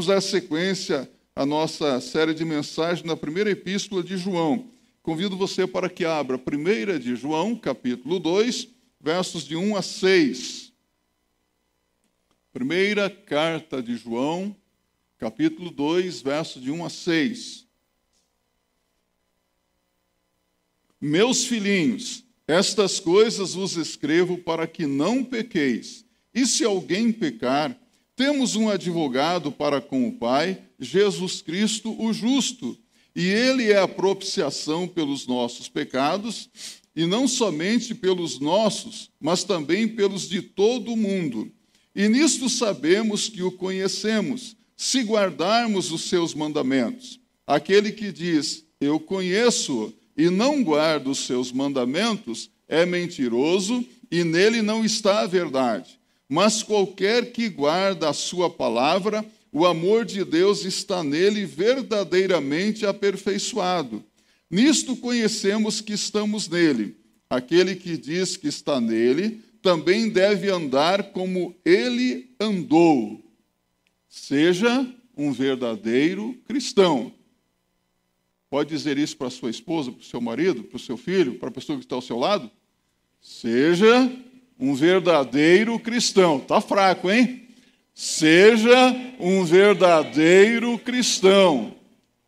vamos dar sequência à nossa série de mensagens na primeira epístola de João. Convido você para que abra 1 de João, capítulo 2, versos de 1 a 6. Primeira carta de João, capítulo 2, versos de 1 a 6. Meus filhinhos, estas coisas vos escrevo para que não pequeis. E se alguém pecar, temos um advogado para com o Pai, Jesus Cristo, o justo, e ele é a propiciação pelos nossos pecados, e não somente pelos nossos, mas também pelos de todo o mundo. E nisto sabemos que o conhecemos, se guardarmos os seus mandamentos. Aquele que diz, Eu conheço e não guarda os seus mandamentos, é mentiroso e nele não está a verdade. Mas qualquer que guarda a sua palavra, o amor de Deus está nele verdadeiramente aperfeiçoado. Nisto conhecemos que estamos nele. Aquele que diz que está nele, também deve andar como ele andou. Seja um verdadeiro cristão. Pode dizer isso para sua esposa, para o seu marido, para o seu filho, para a pessoa que está ao seu lado? Seja um verdadeiro cristão. Está fraco, hein? Seja um verdadeiro cristão.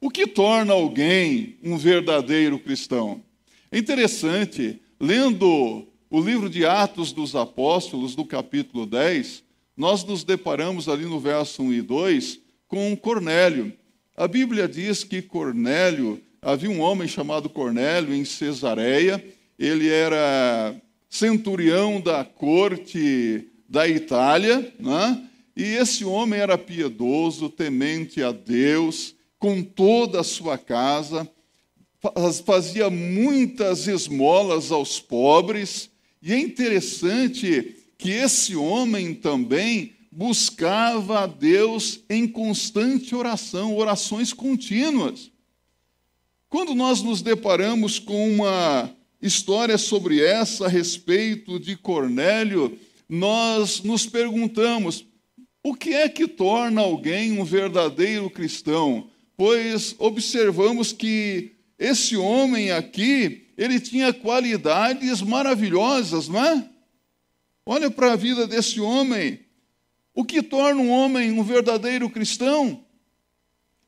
O que torna alguém um verdadeiro cristão? É interessante, lendo o livro de Atos dos Apóstolos, do capítulo 10, nós nos deparamos ali no verso 1 e 2 com Cornélio. A Bíblia diz que Cornélio, havia um homem chamado Cornélio em Cesareia, ele era centurião da corte da Itália, né? e esse homem era piedoso, temente a Deus, com toda a sua casa, fazia muitas esmolas aos pobres, e é interessante que esse homem também buscava a Deus em constante oração, orações contínuas. Quando nós nos deparamos com uma história sobre essa a respeito de Cornélio, nós nos perguntamos: o que é que torna alguém um verdadeiro cristão? Pois observamos que esse homem aqui, ele tinha qualidades maravilhosas, não é? Olha para a vida desse homem. O que torna um homem um verdadeiro cristão?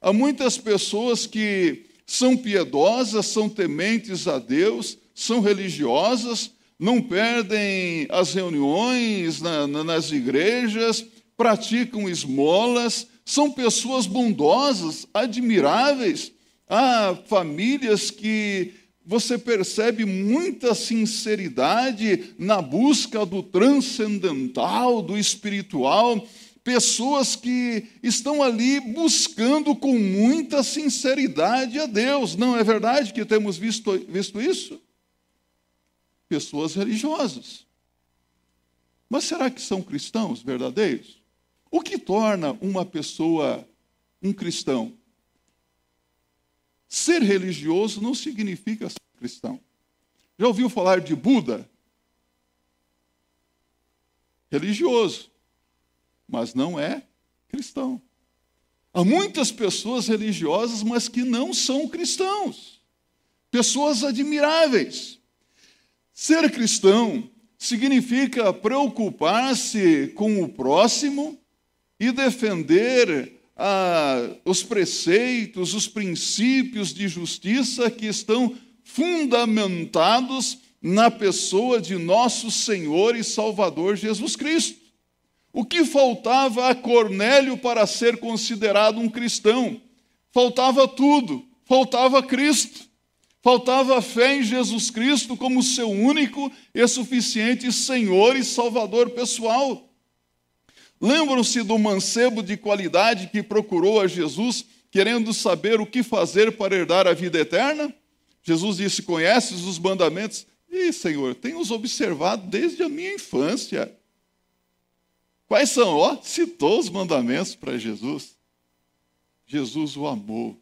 Há muitas pessoas que são piedosas, são tementes a Deus, são religiosas, não perdem as reuniões na, na, nas igrejas, praticam esmolas, são pessoas bondosas, admiráveis. Há famílias que você percebe muita sinceridade na busca do transcendental, do espiritual, pessoas que estão ali buscando com muita sinceridade a Deus. Não é verdade que temos visto, visto isso? Pessoas religiosas. Mas será que são cristãos verdadeiros? O que torna uma pessoa um cristão? Ser religioso não significa ser cristão. Já ouviu falar de Buda? Religioso, mas não é cristão. Há muitas pessoas religiosas, mas que não são cristãos. Pessoas admiráveis. Ser cristão significa preocupar-se com o próximo e defender ah, os preceitos, os princípios de justiça que estão fundamentados na pessoa de nosso Senhor e Salvador Jesus Cristo. O que faltava a Cornélio para ser considerado um cristão? Faltava tudo, faltava Cristo. Faltava fé em Jesus Cristo como seu único e suficiente Senhor e Salvador pessoal. Lembram-se do mancebo de qualidade que procurou a Jesus, querendo saber o que fazer para herdar a vida eterna? Jesus disse: Conheces os mandamentos? E, Senhor, tenho os observado desde a minha infância. Quais são? Ó, citou os mandamentos para Jesus. Jesus o amou.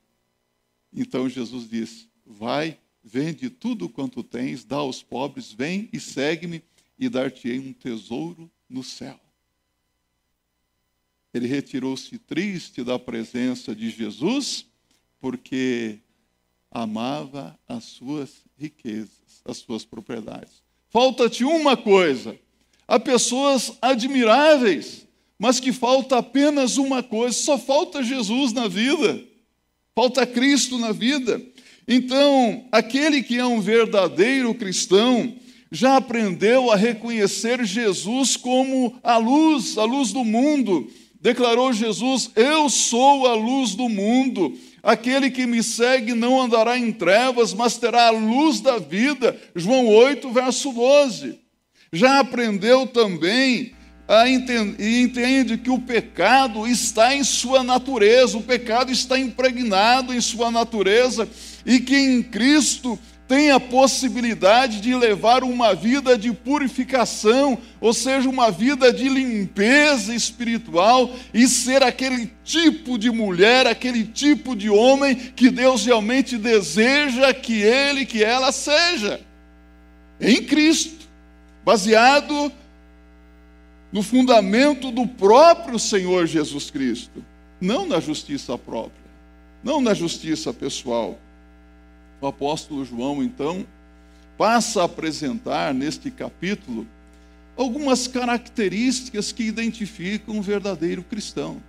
Então Jesus disse: Vai, vende tudo quanto tens, dá aos pobres, vem e segue-me, e dar-te-ei um tesouro no céu. ele retirou-se triste da presença de Jesus, porque amava as suas riquezas, as suas propriedades. Falta-te uma coisa. Há pessoas admiráveis, mas que falta apenas uma coisa: só falta Jesus na vida, falta Cristo na vida. Então, aquele que é um verdadeiro cristão, já aprendeu a reconhecer Jesus como a luz, a luz do mundo. Declarou Jesus: Eu sou a luz do mundo. Aquele que me segue não andará em trevas, mas terá a luz da vida. João 8, verso 12. Já aprendeu também a entender, e entende que o pecado está em sua natureza, o pecado está impregnado em sua natureza e que em Cristo tem a possibilidade de levar uma vida de purificação, ou seja, uma vida de limpeza espiritual e ser aquele tipo de mulher, aquele tipo de homem que Deus realmente deseja que ele, que ela seja. Em Cristo, baseado no fundamento do próprio Senhor Jesus Cristo, não na justiça própria, não na justiça pessoal o apóstolo João, então, passa a apresentar neste capítulo algumas características que identificam um verdadeiro cristão.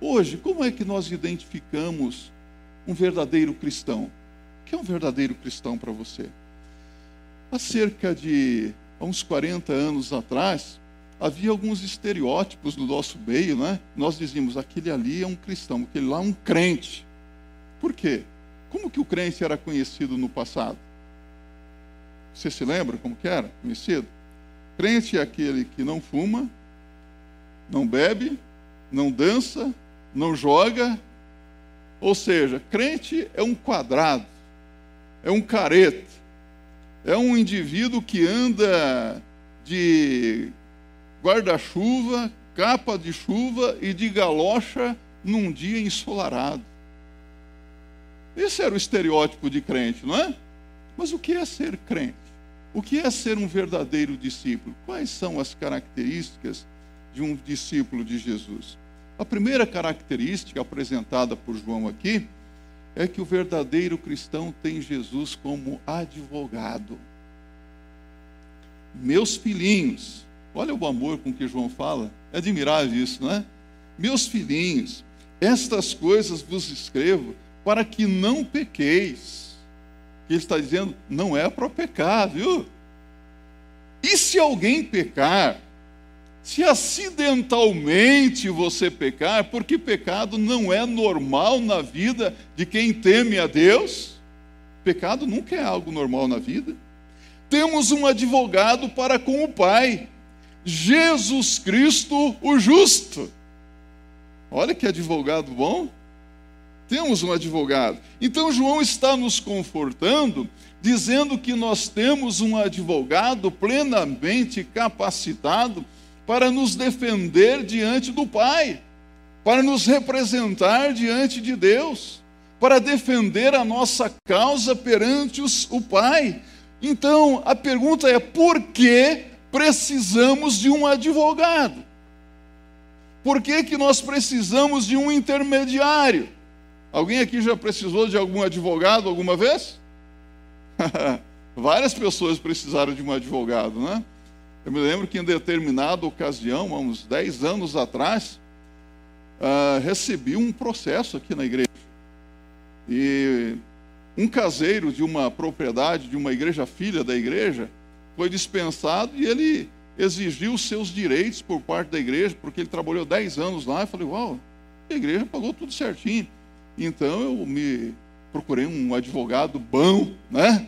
Hoje, como é que nós identificamos um verdadeiro cristão? O que é um verdadeiro cristão para você? Há cerca de uns 40 anos atrás, havia alguns estereótipos no nosso meio, né? Nós dizíamos, aquele ali é um cristão, aquele lá é um crente. Por quê? Como que o crente era conhecido no passado? Você se lembra como que era conhecido? Crente é aquele que não fuma, não bebe, não dança, não joga. Ou seja, crente é um quadrado, é um careta, é um indivíduo que anda de guarda-chuva, capa de chuva e de galocha num dia ensolarado. Esse era o estereótipo de crente, não é? Mas o que é ser crente? O que é ser um verdadeiro discípulo? Quais são as características de um discípulo de Jesus? A primeira característica apresentada por João aqui é que o verdadeiro cristão tem Jesus como advogado. Meus filhinhos, olha o amor com que João fala, é admirável isso, não é? Meus filhinhos, estas coisas vos escrevo para que não pequeis. Ele está dizendo, não é para pecar, viu? E se alguém pecar, se acidentalmente você pecar, porque pecado não é normal na vida de quem teme a Deus, pecado nunca é algo normal na vida. Temos um advogado para com o Pai, Jesus Cristo, o justo. Olha que advogado bom. Temos um advogado. Então, João está nos confortando, dizendo que nós temos um advogado plenamente capacitado para nos defender diante do Pai, para nos representar diante de Deus, para defender a nossa causa perante os, o Pai. Então, a pergunta é: por que precisamos de um advogado? Por que, que nós precisamos de um intermediário? Alguém aqui já precisou de algum advogado alguma vez? Várias pessoas precisaram de um advogado, né? Eu me lembro que em determinada ocasião, há uns 10 anos atrás, uh, recebi um processo aqui na igreja. E um caseiro de uma propriedade, de uma igreja filha da igreja, foi dispensado e ele exigiu seus direitos por parte da igreja, porque ele trabalhou 10 anos lá. Eu falei, uau, a igreja pagou tudo certinho. Então eu me procurei um advogado bom, né?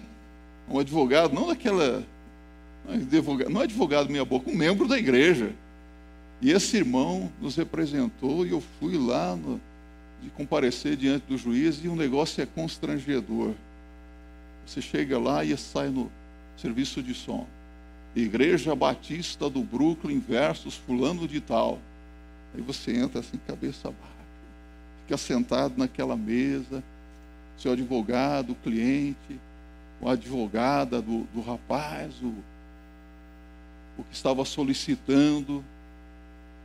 Um advogado, não daquela. Não é advogado minha boca, um membro da igreja. E esse irmão nos representou e eu fui lá no, de comparecer diante do juiz e o negócio é constrangedor. Você chega lá e sai no serviço de som. Igreja Batista do Brooklyn versus fulano de tal. Aí você entra assim, cabeça baixa fica sentado naquela mesa, seu advogado, o cliente, a advogada do, do rapaz, o, o que estava solicitando,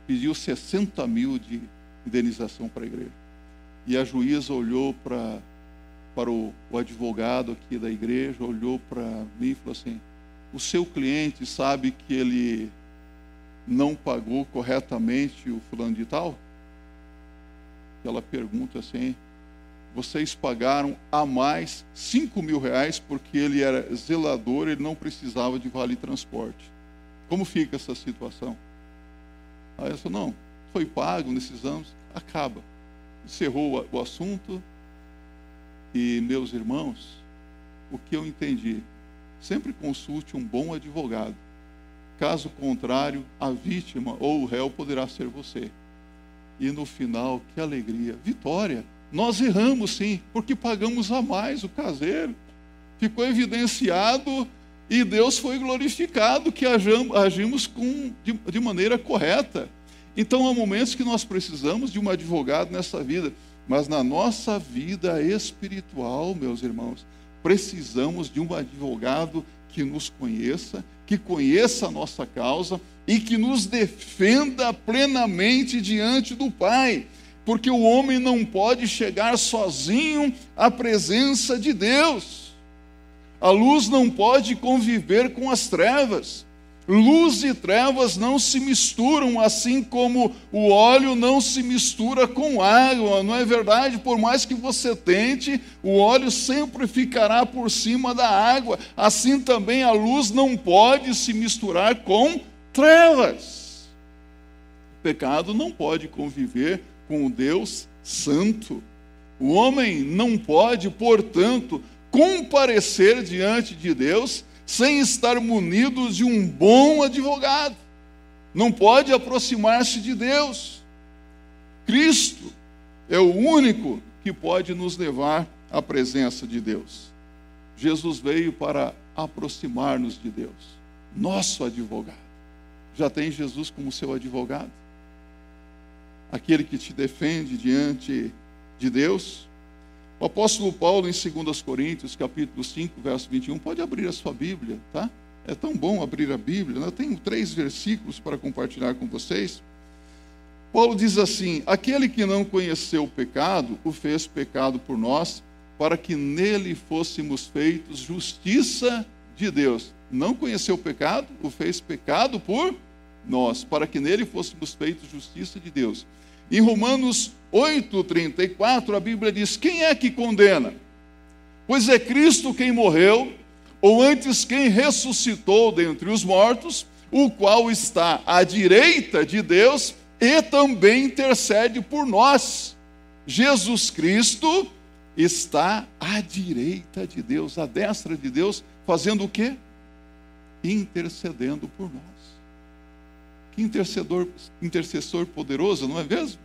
pediu 60 mil de indenização para a igreja. E a juíza olhou para, para o, o advogado aqui da igreja, olhou para mim e falou assim: o seu cliente sabe que ele não pagou corretamente o fulano de tal? Ela pergunta assim: vocês pagaram a mais 5 mil reais porque ele era zelador, ele não precisava de vale transporte. Como fica essa situação? Aí ela falou, não, foi pago nesses anos, acaba. Encerrou o assunto. E, meus irmãos, o que eu entendi? Sempre consulte um bom advogado. Caso contrário, a vítima ou o réu poderá ser você. E no final, que alegria, vitória. Nós erramos sim, porque pagamos a mais o caseiro. Ficou evidenciado e Deus foi glorificado que agimos com, de, de maneira correta. Então há momentos que nós precisamos de um advogado nessa vida, mas na nossa vida espiritual, meus irmãos, precisamos de um advogado que nos conheça, que conheça a nossa causa e que nos defenda plenamente diante do Pai porque o homem não pode chegar sozinho à presença de Deus. A luz não pode conviver com as trevas. Luz e trevas não se misturam, assim como o óleo não se mistura com água, não é verdade? Por mais que você tente, o óleo sempre ficará por cima da água. Assim também a luz não pode se misturar com trevas. O pecado não pode conviver com o Deus Santo. O homem não pode, portanto, comparecer diante de Deus sem estar munido de um bom advogado. Não pode aproximar-se de Deus. Cristo é o único que pode nos levar à presença de Deus. Jesus veio para aproximar-nos de Deus, nosso advogado. Já tem Jesus como seu advogado? aquele que te defende diante de Deus. O apóstolo Paulo, em 2 Coríntios, capítulo 5, verso 21, pode abrir a sua Bíblia, tá? É tão bom abrir a Bíblia. Né? Eu tenho três versículos para compartilhar com vocês. Paulo diz assim: Aquele que não conheceu o pecado, o fez pecado por nós, para que nele fôssemos feitos justiça de Deus. Não conheceu o pecado, o fez pecado por nós, para que nele fôssemos feitos justiça de Deus. Em Romanos 8,34, a Bíblia diz: Quem é que condena? Pois é Cristo quem morreu, ou antes quem ressuscitou dentre os mortos, o qual está à direita de Deus e também intercede por nós. Jesus Cristo está à direita de Deus, à destra de Deus, fazendo o quê? Intercedendo por nós. Que intercedor, intercessor poderoso, não é mesmo?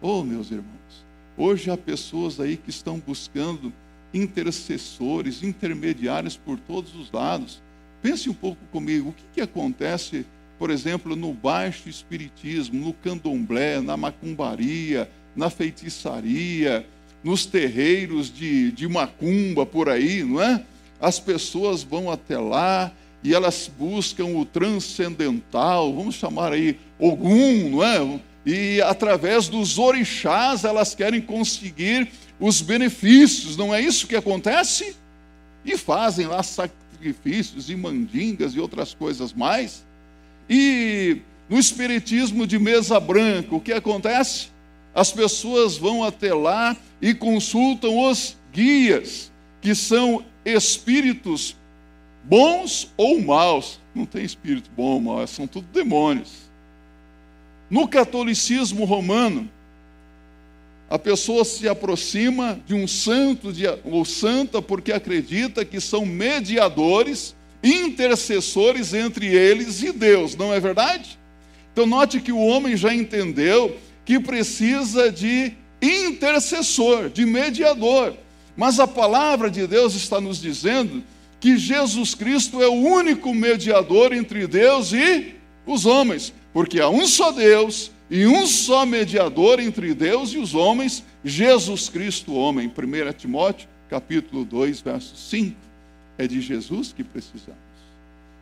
Oh, meus irmãos, hoje há pessoas aí que estão buscando intercessores, intermediários por todos os lados. Pense um pouco comigo, o que, que acontece, por exemplo, no baixo espiritismo, no candomblé, na macumbaria, na feitiçaria, nos terreiros de, de macumba por aí, não é? As pessoas vão até lá, e elas buscam o transcendental, vamos chamar aí Ogum, não é? E através dos orixás elas querem conseguir os benefícios, não é isso que acontece? E fazem lá sacrifícios e mandingas e outras coisas mais. E no espiritismo de mesa branca, o que acontece? As pessoas vão até lá e consultam os guias, que são espíritos bons ou maus. Não tem espírito bom ou mau, são tudo demônios. No catolicismo romano, a pessoa se aproxima de um santo ou santa porque acredita que são mediadores, intercessores entre eles e Deus, não é verdade? Então, note que o homem já entendeu que precisa de intercessor, de mediador. Mas a palavra de Deus está nos dizendo que Jesus Cristo é o único mediador entre Deus e os homens, porque há um só Deus e um só mediador entre Deus e os homens, Jesus Cristo, homem. 1 Timóteo, capítulo 2, verso 5. É de Jesus que precisamos.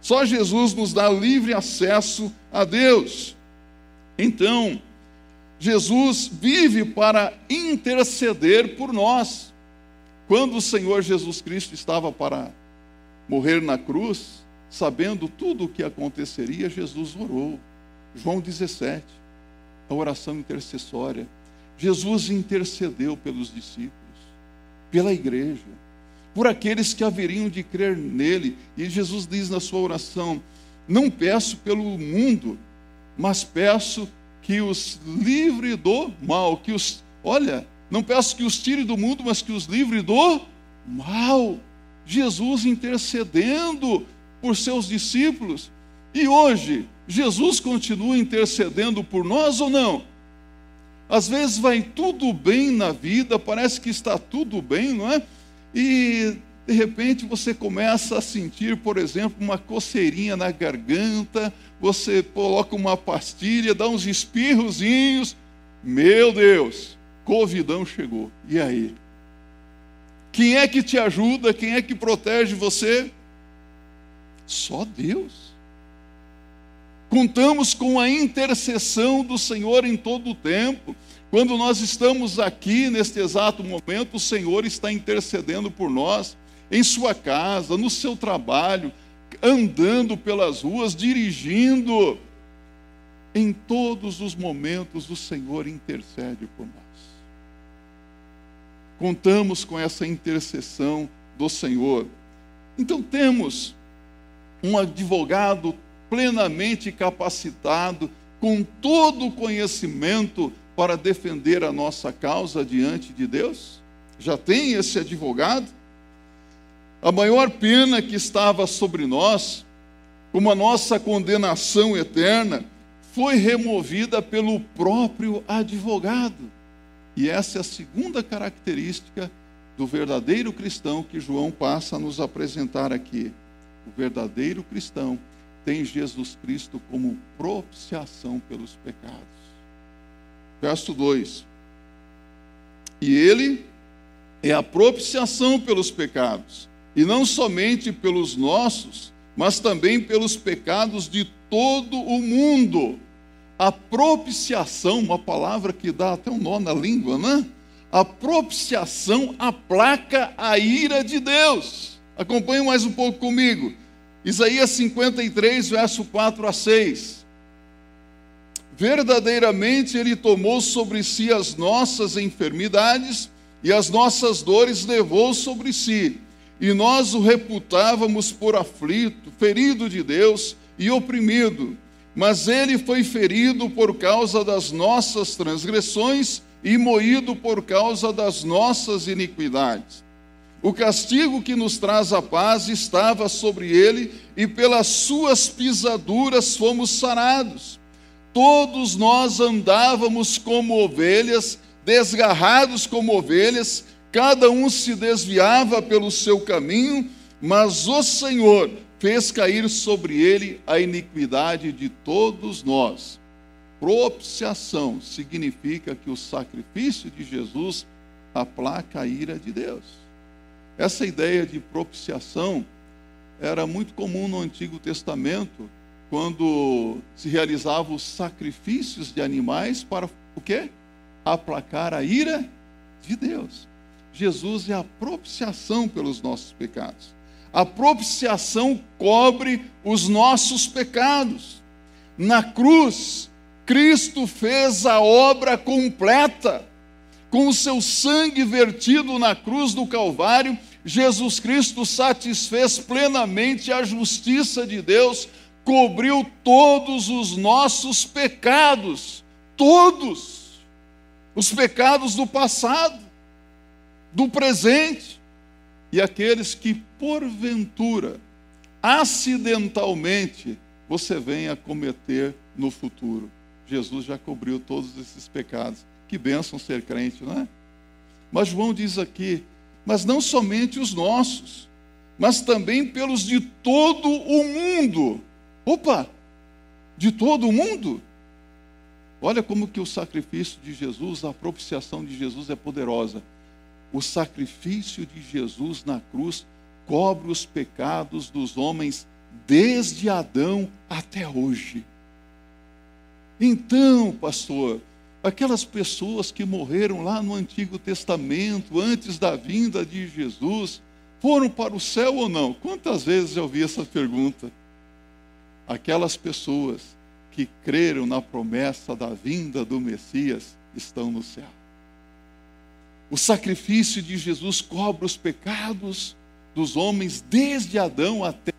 Só Jesus nos dá livre acesso a Deus. Então, Jesus vive para interceder por nós. Quando o Senhor Jesus Cristo estava para morrer na cruz, sabendo tudo o que aconteceria, Jesus orou. João 17, a oração intercessória. Jesus intercedeu pelos discípulos, pela igreja, por aqueles que haveriam de crer nele. E Jesus diz na sua oração: Não peço pelo mundo, mas peço que os livre do mal, que os, olha, não peço que os tire do mundo, mas que os livre do mal. Jesus intercedendo por seus discípulos. E hoje, Jesus continua intercedendo por nós ou não? Às vezes vai tudo bem na vida, parece que está tudo bem, não é? E de repente você começa a sentir, por exemplo, uma coceirinha na garganta, você coloca uma pastilha, dá uns espirrozinhos. Meu Deus, Covidão chegou. E aí? Quem é que te ajuda? Quem é que protege você? Só Deus. Contamos com a intercessão do Senhor em todo o tempo. Quando nós estamos aqui neste exato momento, o Senhor está intercedendo por nós em sua casa, no seu trabalho, andando pelas ruas, dirigindo. Em todos os momentos, o Senhor intercede por nós. Contamos com essa intercessão do Senhor. Então, temos um advogado plenamente capacitado, com todo o conhecimento para defender a nossa causa diante de Deus? Já tem esse advogado? A maior pena que estava sobre nós, como a nossa condenação eterna, foi removida pelo próprio advogado. E essa é a segunda característica do verdadeiro cristão que João passa a nos apresentar aqui. O verdadeiro cristão tem Jesus Cristo como propiciação pelos pecados. Verso 2: E ele é a propiciação pelos pecados e não somente pelos nossos, mas também pelos pecados de todo o mundo. A propiciação, uma palavra que dá até um nó na língua, né? A propiciação aplaca a ira de Deus. Acompanhe mais um pouco comigo. Isaías 53, verso 4 a 6. Verdadeiramente Ele tomou sobre si as nossas enfermidades e as nossas dores levou sobre si e nós o reputávamos por aflito, ferido de Deus e oprimido. Mas ele foi ferido por causa das nossas transgressões e moído por causa das nossas iniquidades. O castigo que nos traz a paz estava sobre ele, e pelas suas pisaduras fomos sarados. Todos nós andávamos como ovelhas, desgarrados como ovelhas, cada um se desviava pelo seu caminho, mas o Senhor fez cair sobre ele a iniquidade de todos nós. Propiciação significa que o sacrifício de Jesus aplaca a ira de Deus. Essa ideia de propiciação era muito comum no Antigo Testamento, quando se realizavam os sacrifícios de animais para o quê? Aplacar a ira de Deus. Jesus é a propiciação pelos nossos pecados. A propiciação cobre os nossos pecados. Na cruz, Cristo fez a obra completa. Com o seu sangue vertido na cruz do Calvário, Jesus Cristo satisfez plenamente a justiça de Deus, cobriu todos os nossos pecados, todos os pecados do passado do presente e aqueles que, porventura, acidentalmente, você venha cometer no futuro. Jesus já cobriu todos esses pecados. Que bênção ser crente, não é? Mas João diz aqui: mas não somente os nossos, mas também pelos de todo o mundo. Opa! De todo o mundo? Olha como que o sacrifício de Jesus, a propiciação de Jesus é poderosa o sacrifício de Jesus na cruz cobre os pecados dos homens desde Adão até hoje. Então, pastor, aquelas pessoas que morreram lá no Antigo Testamento, antes da vinda de Jesus, foram para o céu ou não? Quantas vezes eu ouvi essa pergunta? Aquelas pessoas que creram na promessa da vinda do Messias estão no céu. O sacrifício de Jesus cobre os pecados dos homens desde Adão até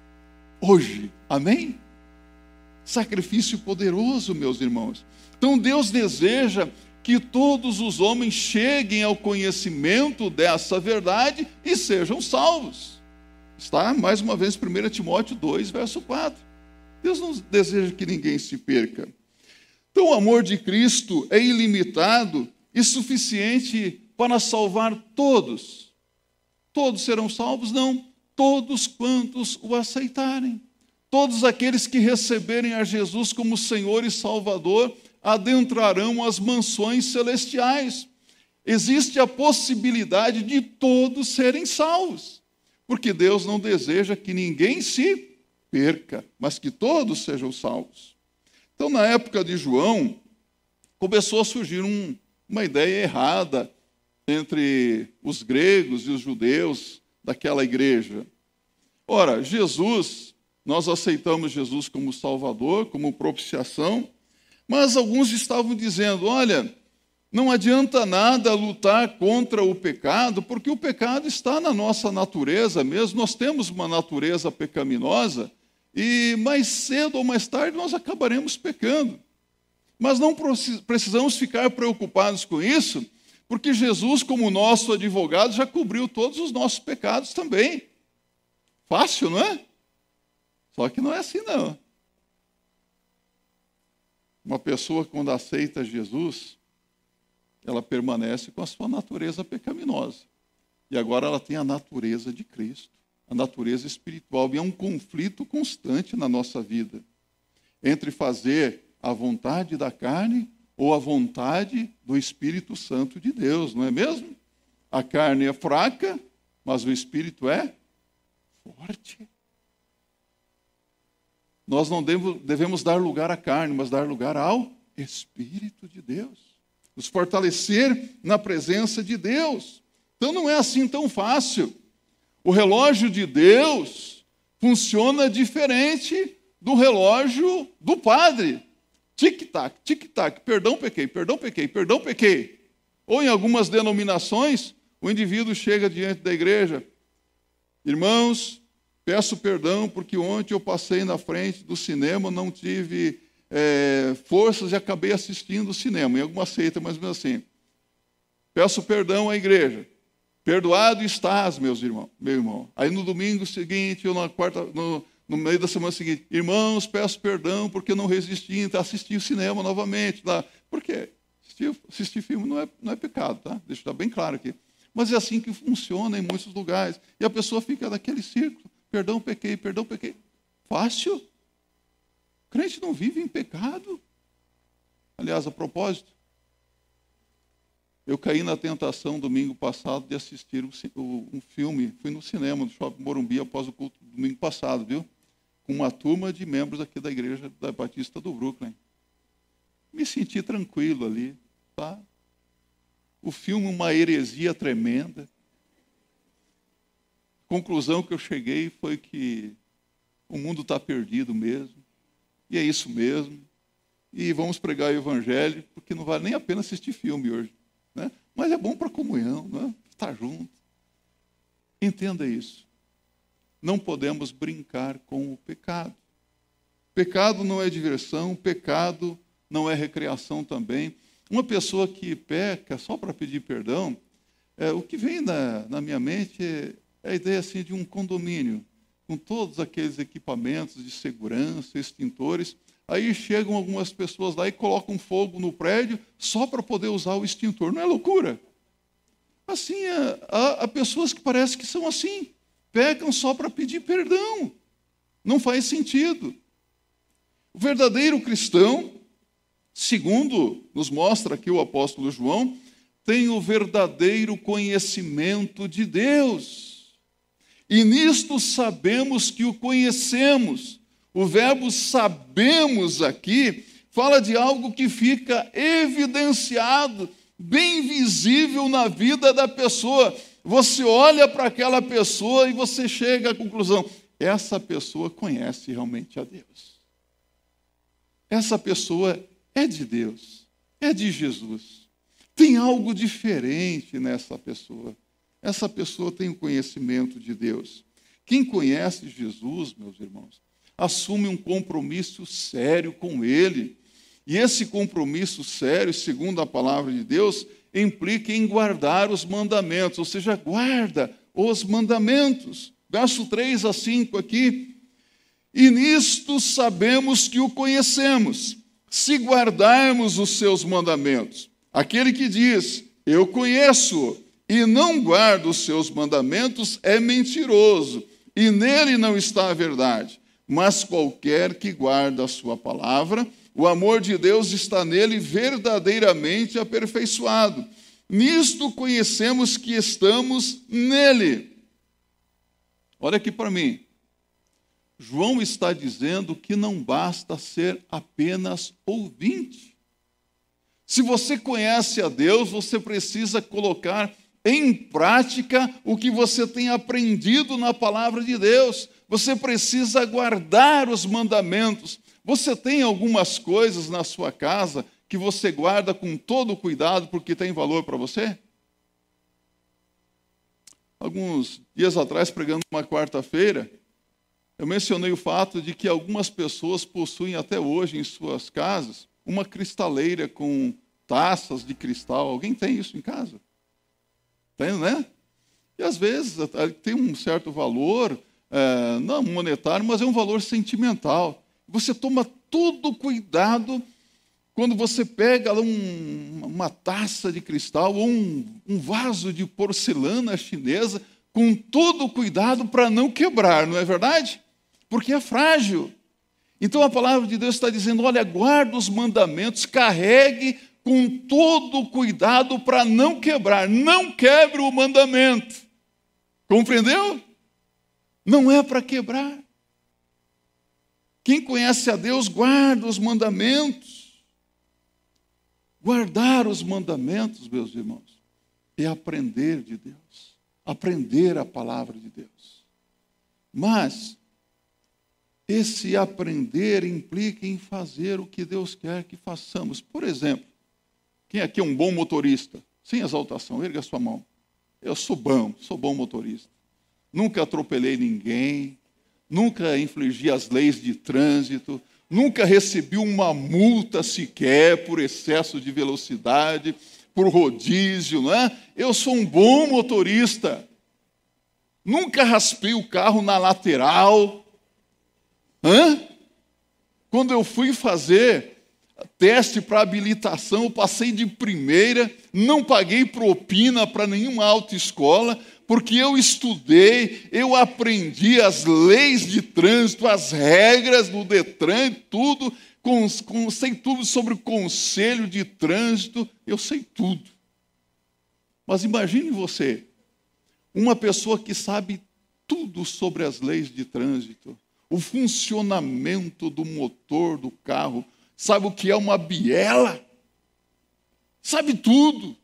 hoje. Amém? Sacrifício poderoso, meus irmãos. Então Deus deseja que todos os homens cheguem ao conhecimento dessa verdade e sejam salvos. Está mais uma vez 1 Timóteo 2, verso 4. Deus não deseja que ninguém se perca. Então o amor de Cristo é ilimitado e suficiente para salvar todos. Todos serão salvos? Não. Todos quantos o aceitarem. Todos aqueles que receberem a Jesus como Senhor e Salvador adentrarão as mansões celestiais. Existe a possibilidade de todos serem salvos, porque Deus não deseja que ninguém se perca, mas que todos sejam salvos. Então, na época de João, começou a surgir um, uma ideia errada entre os gregos e os judeus daquela igreja. Ora, Jesus nós aceitamos Jesus como Salvador, como propiciação, mas alguns estavam dizendo: olha, não adianta nada lutar contra o pecado, porque o pecado está na nossa natureza mesmo, nós temos uma natureza pecaminosa, e mais cedo ou mais tarde nós acabaremos pecando. Mas não precisamos ficar preocupados com isso, porque Jesus, como nosso advogado, já cobriu todos os nossos pecados também. Fácil, não é? Só que não é assim, não. Uma pessoa, quando aceita Jesus, ela permanece com a sua natureza pecaminosa. E agora ela tem a natureza de Cristo, a natureza espiritual. E é um conflito constante na nossa vida entre fazer a vontade da carne ou a vontade do Espírito Santo de Deus, não é mesmo? A carne é fraca, mas o Espírito é forte. Nós não devemos dar lugar à carne, mas dar lugar ao Espírito de Deus. Nos fortalecer na presença de Deus. Então não é assim tão fácil. O relógio de Deus funciona diferente do relógio do padre. Tic-tac, tic-tac, perdão, pequei, perdão, pequei, perdão, pequei. Ou em algumas denominações, o indivíduo chega diante da igreja. Irmãos, Peço perdão porque ontem eu passei na frente do cinema, não tive é, forças e acabei assistindo o cinema, em alguma seita, mais ou menos assim. Peço perdão à igreja. Perdoado estás, meus irmãos, meu irmão. Aí no domingo seguinte, ou na quarta, no, no meio da semana seguinte, irmãos, peço perdão porque não resisti em assistir o cinema novamente. Tá? Por quê? Assistir, assistir filme não é, não é pecado, tá? Deixa eu dar bem claro aqui. Mas é assim que funciona em muitos lugares. E a pessoa fica naquele círculo. Perdão, pequei, perdão, pequei. Fácil. O crente não vive em pecado. Aliás, a propósito, eu caí na tentação domingo passado de assistir um filme. Fui no cinema do Shopping Morumbi após o culto domingo passado, viu? Com uma turma de membros aqui da igreja da Batista do Brooklyn. Me senti tranquilo ali, tá? O filme, uma heresia tremenda conclusão que eu cheguei foi que o mundo está perdido mesmo, e é isso mesmo, e vamos pregar o evangelho, porque não vale nem a pena assistir filme hoje. Né? Mas é bom para comunhão, né? estar junto. Entenda isso. Não podemos brincar com o pecado. Pecado não é diversão, pecado não é recreação também. Uma pessoa que peca só para pedir perdão, é, o que vem na, na minha mente é, é a ideia assim de um condomínio, com todos aqueles equipamentos de segurança, extintores. Aí chegam algumas pessoas lá e colocam fogo no prédio só para poder usar o extintor. Não é loucura? Assim, há, há pessoas que parecem que são assim, pecam só para pedir perdão. Não faz sentido. O verdadeiro cristão, segundo nos mostra aqui o apóstolo João, tem o verdadeiro conhecimento de Deus. E nisto sabemos que o conhecemos. O verbo sabemos aqui fala de algo que fica evidenciado, bem visível na vida da pessoa. Você olha para aquela pessoa e você chega à conclusão: essa pessoa conhece realmente a Deus. Essa pessoa é de Deus, é de Jesus. Tem algo diferente nessa pessoa. Essa pessoa tem o conhecimento de Deus. Quem conhece Jesus, meus irmãos, assume um compromisso sério com Ele. E esse compromisso sério, segundo a palavra de Deus, implica em guardar os mandamentos, ou seja, guarda os mandamentos. Verso 3 a 5 aqui. E nisto sabemos que o conhecemos, se guardarmos os seus mandamentos. Aquele que diz, eu conheço, e não guarda os seus mandamentos, é mentiroso, e nele não está a verdade. Mas qualquer que guarda a sua palavra, o amor de Deus está nele verdadeiramente aperfeiçoado. Nisto conhecemos que estamos nele. Olha aqui para mim. João está dizendo que não basta ser apenas ouvinte. Se você conhece a Deus, você precisa colocar em prática o que você tem aprendido na palavra de Deus. Você precisa guardar os mandamentos. Você tem algumas coisas na sua casa que você guarda com todo cuidado porque tem valor para você? alguns dias atrás, pregando uma quarta-feira, eu mencionei o fato de que algumas pessoas possuem até hoje em suas casas uma cristaleira com taças de cristal. Alguém tem isso em casa? Tem, né? E às vezes tem um certo valor, é, não monetário, mas é um valor sentimental. Você toma todo cuidado quando você pega um, uma taça de cristal ou um, um vaso de porcelana chinesa, com todo cuidado para não quebrar, não é verdade? Porque é frágil. Então a palavra de Deus está dizendo: olha, guarda os mandamentos, carregue com todo cuidado para não quebrar. Não quebre o mandamento. Compreendeu? Não é para quebrar. Quem conhece a Deus guarda os mandamentos. Guardar os mandamentos, meus irmãos, é aprender de Deus, aprender a palavra de Deus. Mas esse aprender implica em fazer o que Deus quer que façamos. Por exemplo, quem aqui é um bom motorista? Sem exaltação, erga sua mão. Eu sou bom, sou bom motorista. Nunca atropelei ninguém, nunca infligi as leis de trânsito, nunca recebi uma multa sequer por excesso de velocidade, por rodízio, não é? Eu sou um bom motorista. Nunca raspei o carro na lateral. Hã? Quando eu fui fazer teste para habilitação, eu passei de primeira, não paguei propina para nenhuma autoescola, porque eu estudei, eu aprendi as leis de trânsito, as regras do Detran, tudo, com, com, sei tudo sobre o conselho de trânsito, eu sei tudo. Mas imagine você, uma pessoa que sabe tudo sobre as leis de trânsito, o funcionamento do motor do carro, sabe o que é uma biela, sabe tudo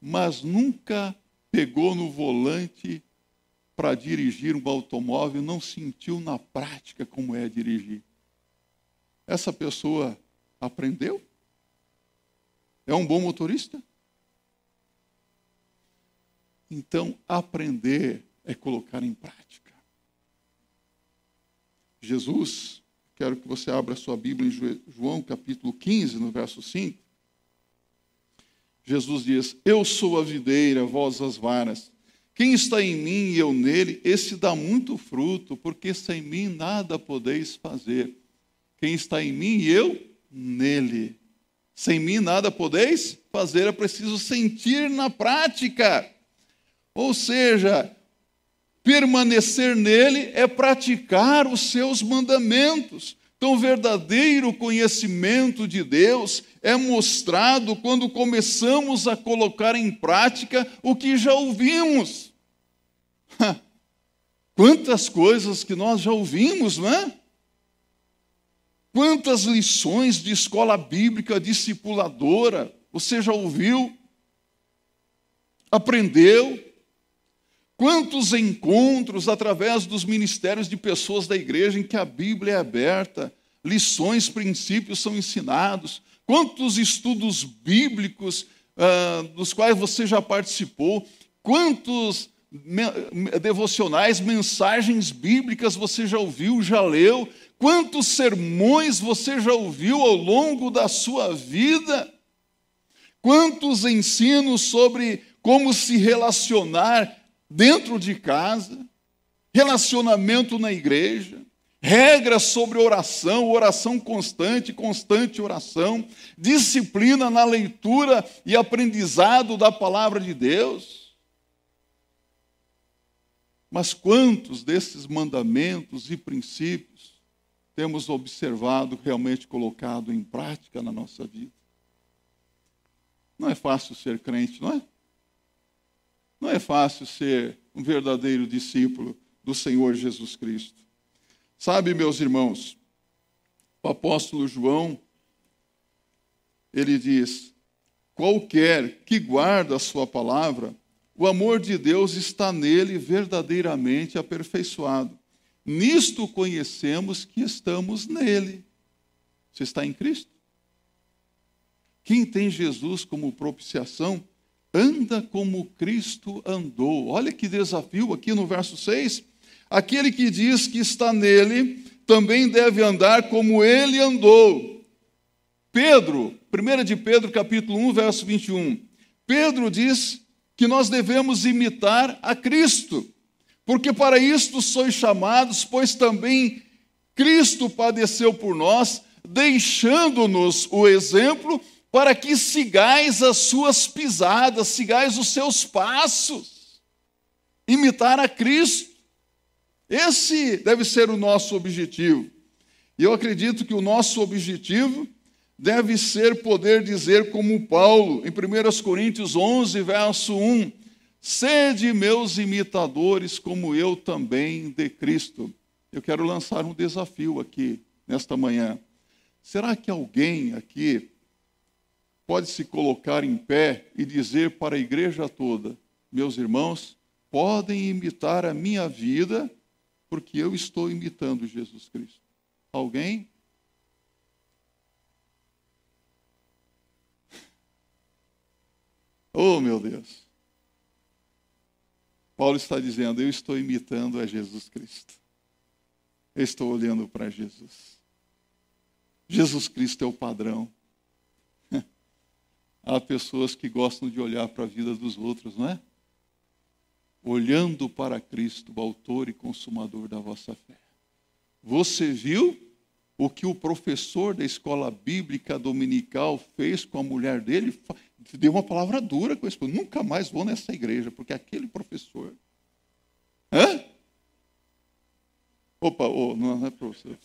mas nunca pegou no volante para dirigir um automóvel, não sentiu na prática como é dirigir. Essa pessoa aprendeu? É um bom motorista? Então, aprender é colocar em prática. Jesus, quero que você abra sua Bíblia em João capítulo 15, no verso 5. Jesus diz: Eu sou a videira, vós as varas. Quem está em mim e eu nele, esse dá muito fruto, porque sem mim nada podeis fazer. Quem está em mim e eu nele. Sem mim nada podeis fazer, é preciso sentir na prática. Ou seja, permanecer nele é praticar os seus mandamentos. Então, o verdadeiro conhecimento de Deus é mostrado quando começamos a colocar em prática o que já ouvimos. Quantas coisas que nós já ouvimos, não é? Quantas lições de escola bíblica discipuladora você já ouviu? Aprendeu? Quantos encontros através dos ministérios de pessoas da igreja em que a Bíblia é aberta, lições, princípios são ensinados? Quantos estudos bíblicos uh, dos quais você já participou? Quantos devocionais, mensagens bíblicas você já ouviu, já leu? Quantos sermões você já ouviu ao longo da sua vida? Quantos ensinos sobre como se relacionar dentro de casa, relacionamento na igreja, regras sobre oração, oração constante, constante oração, disciplina na leitura e aprendizado da palavra de Deus. Mas quantos desses mandamentos e princípios temos observado realmente colocado em prática na nossa vida? Não é fácil ser crente, não é? Não é fácil ser um verdadeiro discípulo do Senhor Jesus Cristo. Sabe, meus irmãos, o apóstolo João, ele diz: qualquer que guarda a sua palavra, o amor de Deus está nele verdadeiramente aperfeiçoado. Nisto conhecemos que estamos nele. Você está em Cristo? Quem tem Jesus como propiciação anda como Cristo andou. Olha que desafio aqui no verso 6. Aquele que diz que está nele também deve andar como ele andou. Pedro, 1 de Pedro, capítulo 1, verso 21. Pedro diz que nós devemos imitar a Cristo, porque para isto sois chamados, pois também Cristo padeceu por nós, deixando-nos o exemplo para que sigais as suas pisadas, sigais os seus passos, imitar a Cristo. Esse deve ser o nosso objetivo. E eu acredito que o nosso objetivo deve ser poder dizer como Paulo, em 1 Coríntios 11, verso 1, Sede meus imitadores, como eu também de Cristo. Eu quero lançar um desafio aqui, nesta manhã. Será que alguém aqui pode se colocar em pé e dizer para a igreja toda: meus irmãos, podem imitar a minha vida, porque eu estou imitando Jesus Cristo. Alguém? Oh, meu Deus. Paulo está dizendo: Eu estou imitando a Jesus Cristo. Eu estou olhando para Jesus. Jesus Cristo é o padrão. Há pessoas que gostam de olhar para a vida dos outros, não é? Olhando para Cristo, o autor e consumador da vossa fé. Você viu o que o professor da escola bíblica dominical fez com a mulher dele? Deu uma palavra dura com isso. Nunca mais vou nessa igreja, porque aquele professor. Hã? Opa, oh, não é professor.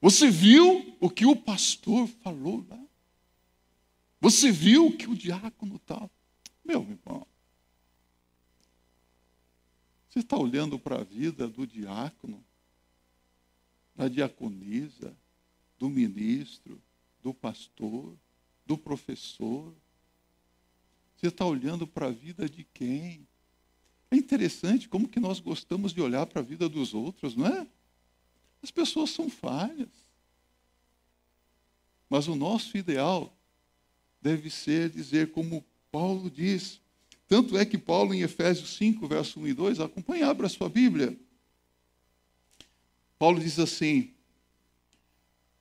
Você viu o que o pastor falou lá? Você viu que o diácono tal? Meu irmão, você está olhando para a vida do diácono, da diaconisa, do ministro, do pastor, do professor? Você está olhando para a vida de quem? É interessante como que nós gostamos de olhar para a vida dos outros, não é? As pessoas são falhas. Mas o nosso ideal deve ser dizer como Paulo diz. Tanto é que Paulo, em Efésios 5, verso 1 e 2, acompanha, abra a sua Bíblia. Paulo diz assim: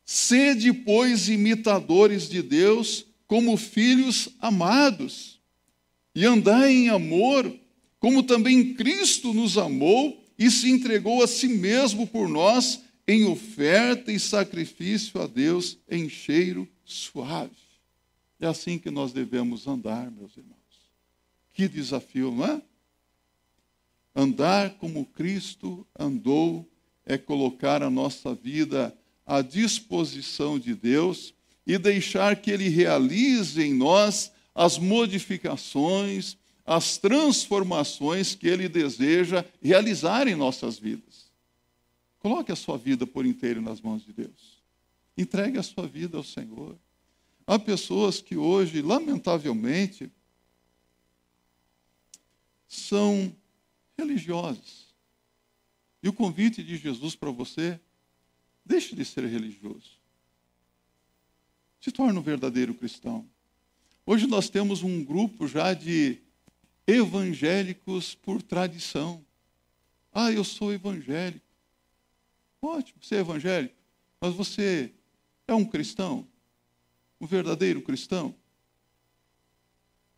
Sede, pois, imitadores de Deus, como filhos amados, e andai em amor, como também Cristo nos amou e se entregou a si mesmo por nós, em oferta e sacrifício a Deus em cheiro suave. É assim que nós devemos andar, meus irmãos. Que desafio, não é? Andar como Cristo andou é colocar a nossa vida à disposição de Deus e deixar que Ele realize em nós as modificações, as transformações que Ele deseja realizar em nossas vidas. Coloque a sua vida por inteiro nas mãos de Deus. Entregue a sua vida ao Senhor. Há pessoas que hoje, lamentavelmente, são religiosas. E o convite de Jesus para você, deixe de ser religioso. Se torne um verdadeiro cristão. Hoje nós temos um grupo já de evangélicos por tradição. Ah, eu sou evangélico. Ótimo, você é evangélico, mas você é um cristão? Um verdadeiro cristão?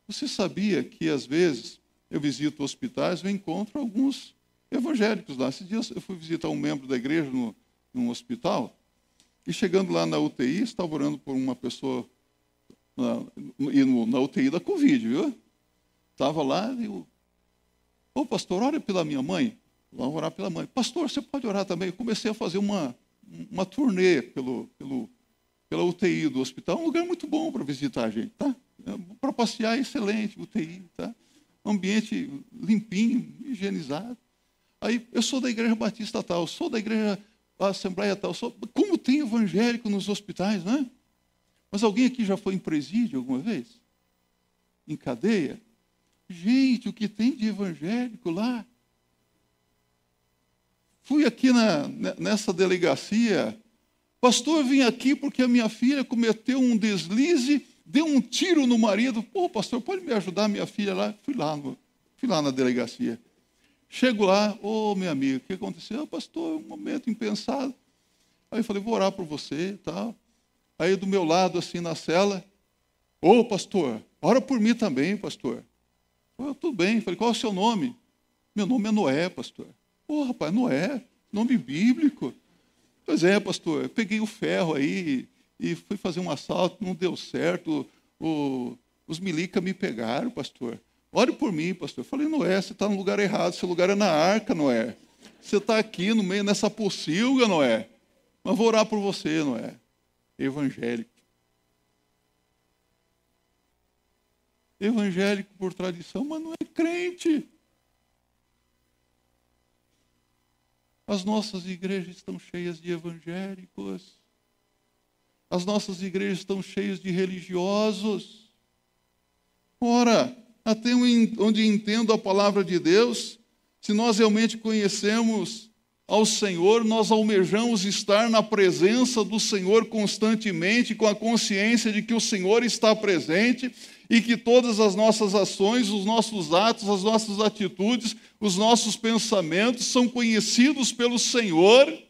Você sabia que às vezes eu visito hospitais, eu encontro alguns evangélicos lá. Esses dias eu fui visitar um membro da igreja no, num hospital, e chegando lá na UTI, estava orando por uma pessoa na, no, na UTI da Covid, viu? Estava lá e eu, ô pastor, ora pela minha mãe. Vamos orar pela mãe. Pastor, você pode orar também? Eu comecei a fazer uma, uma turnê pelo, pelo, pela UTI do hospital. Um lugar muito bom para visitar a gente, tá? É, para passear, excelente, UTI, tá? ambiente limpinho, higienizado. Aí, eu sou da igreja batista tal, sou da igreja assembleia tal. Sou... Como tem evangélico nos hospitais, né? Mas alguém aqui já foi em presídio alguma vez? Em cadeia? Gente, o que tem de evangélico lá? Fui aqui na, nessa delegacia. Pastor, vim aqui porque a minha filha cometeu um deslize deu um tiro no marido. Pô, pastor, pode me ajudar minha filha lá? Fui lá, fui lá na delegacia. Chego lá, ô oh, meu amigo, o que aconteceu? Oh, pastor, um momento impensado. Aí eu falei, vou orar por você e tal. Aí do meu lado, assim, na cela, ô oh, pastor, ora por mim também, pastor. Oh, tudo bem. Eu falei, qual é o seu nome? Meu nome é Noé, pastor. Ô, oh, rapaz, Noé, nome bíblico. Pois é, pastor, eu peguei o ferro aí, e fui fazer um assalto, não deu certo. O, os milica me pegaram, pastor. Ore por mim, pastor. Eu falei, Noé, você está no lugar errado, seu lugar é na arca, Noé. Você está aqui no meio nessa pocilga, Noé. Mas vou orar por você, Noé. Evangélico. Evangélico por tradição, mas não é crente. As nossas igrejas estão cheias de evangélicos. As nossas igrejas estão cheias de religiosos. Ora, até onde entendo a palavra de Deus, se nós realmente conhecemos ao Senhor, nós almejamos estar na presença do Senhor constantemente, com a consciência de que o Senhor está presente e que todas as nossas ações, os nossos atos, as nossas atitudes, os nossos pensamentos são conhecidos pelo Senhor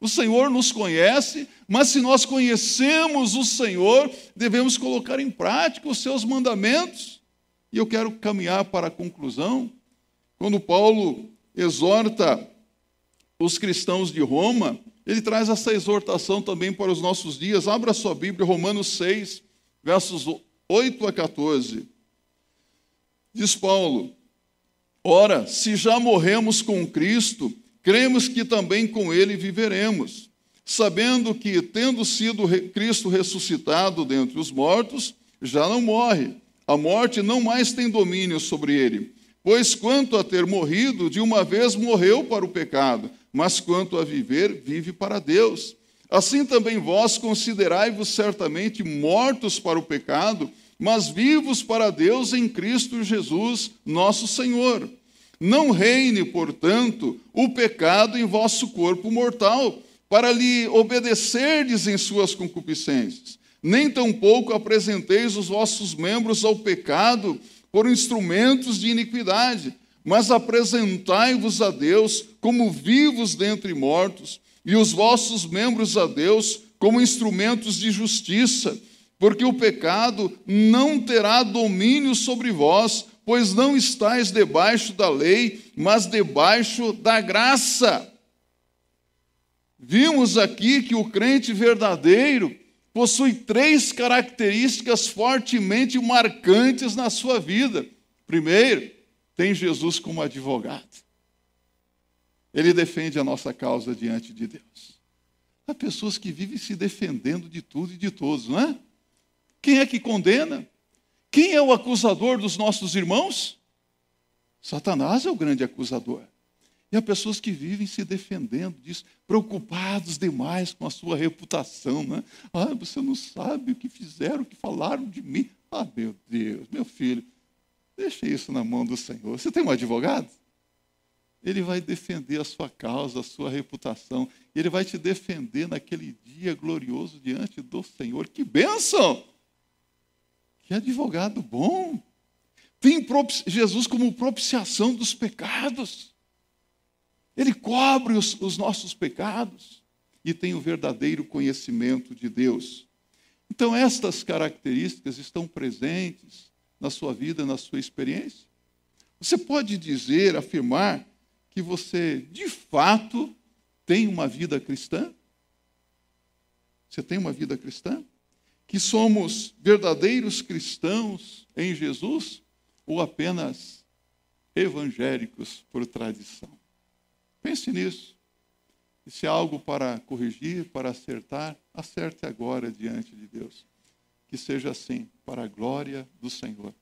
o Senhor nos conhece, mas se nós conhecemos o Senhor, devemos colocar em prática os seus mandamentos. E eu quero caminhar para a conclusão. Quando Paulo exorta os cristãos de Roma, ele traz essa exortação também para os nossos dias. Abra sua Bíblia, Romanos 6, versos 8 a 14. Diz Paulo: Ora, se já morremos com Cristo, cremos que também com ele viveremos, sabendo que, tendo sido Cristo ressuscitado dentre os mortos, já não morre. A morte não mais tem domínio sobre ele. Pois quanto a ter morrido, de uma vez morreu para o pecado, mas quanto a viver, vive para Deus. Assim também vós considerai-vos certamente mortos para o pecado, mas vivos para Deus em Cristo Jesus, nosso Senhor. Não reine, portanto, o pecado em vosso corpo mortal, para lhe obedecerdes em suas concupiscências. Nem tampouco apresenteis os vossos membros ao pecado por instrumentos de iniquidade, mas apresentai-vos a Deus como vivos dentre mortos, e os vossos membros a Deus como instrumentos de justiça, porque o pecado não terá domínio sobre vós, pois não estáis debaixo da lei, mas debaixo da graça. Vimos aqui que o crente verdadeiro possui três características fortemente marcantes na sua vida. Primeiro, tem Jesus como advogado. Ele defende a nossa causa diante de Deus. Há pessoas que vivem se defendendo de tudo e de todos, não é? Quem é que condena? Quem é o acusador dos nossos irmãos? Satanás é o grande acusador. E há pessoas que vivem se defendendo disso, preocupados demais com a sua reputação. Né? Ah, você não sabe o que fizeram, o que falaram de mim. Ah, meu Deus, meu filho, deixe isso na mão do Senhor. Você tem um advogado? Ele vai defender a sua causa, a sua reputação. Ele vai te defender naquele dia glorioso diante do Senhor. Que bênção! Que advogado bom! Tem Jesus como propiciação dos pecados. Ele cobre os, os nossos pecados e tem o verdadeiro conhecimento de Deus. Então, estas características estão presentes na sua vida, na sua experiência. Você pode dizer, afirmar, que você, de fato, tem uma vida cristã? Você tem uma vida cristã? Que somos verdadeiros cristãos em Jesus ou apenas evangélicos por tradição? Pense nisso. E se há algo para corrigir, para acertar, acerte agora diante de Deus. Que seja assim, para a glória do Senhor.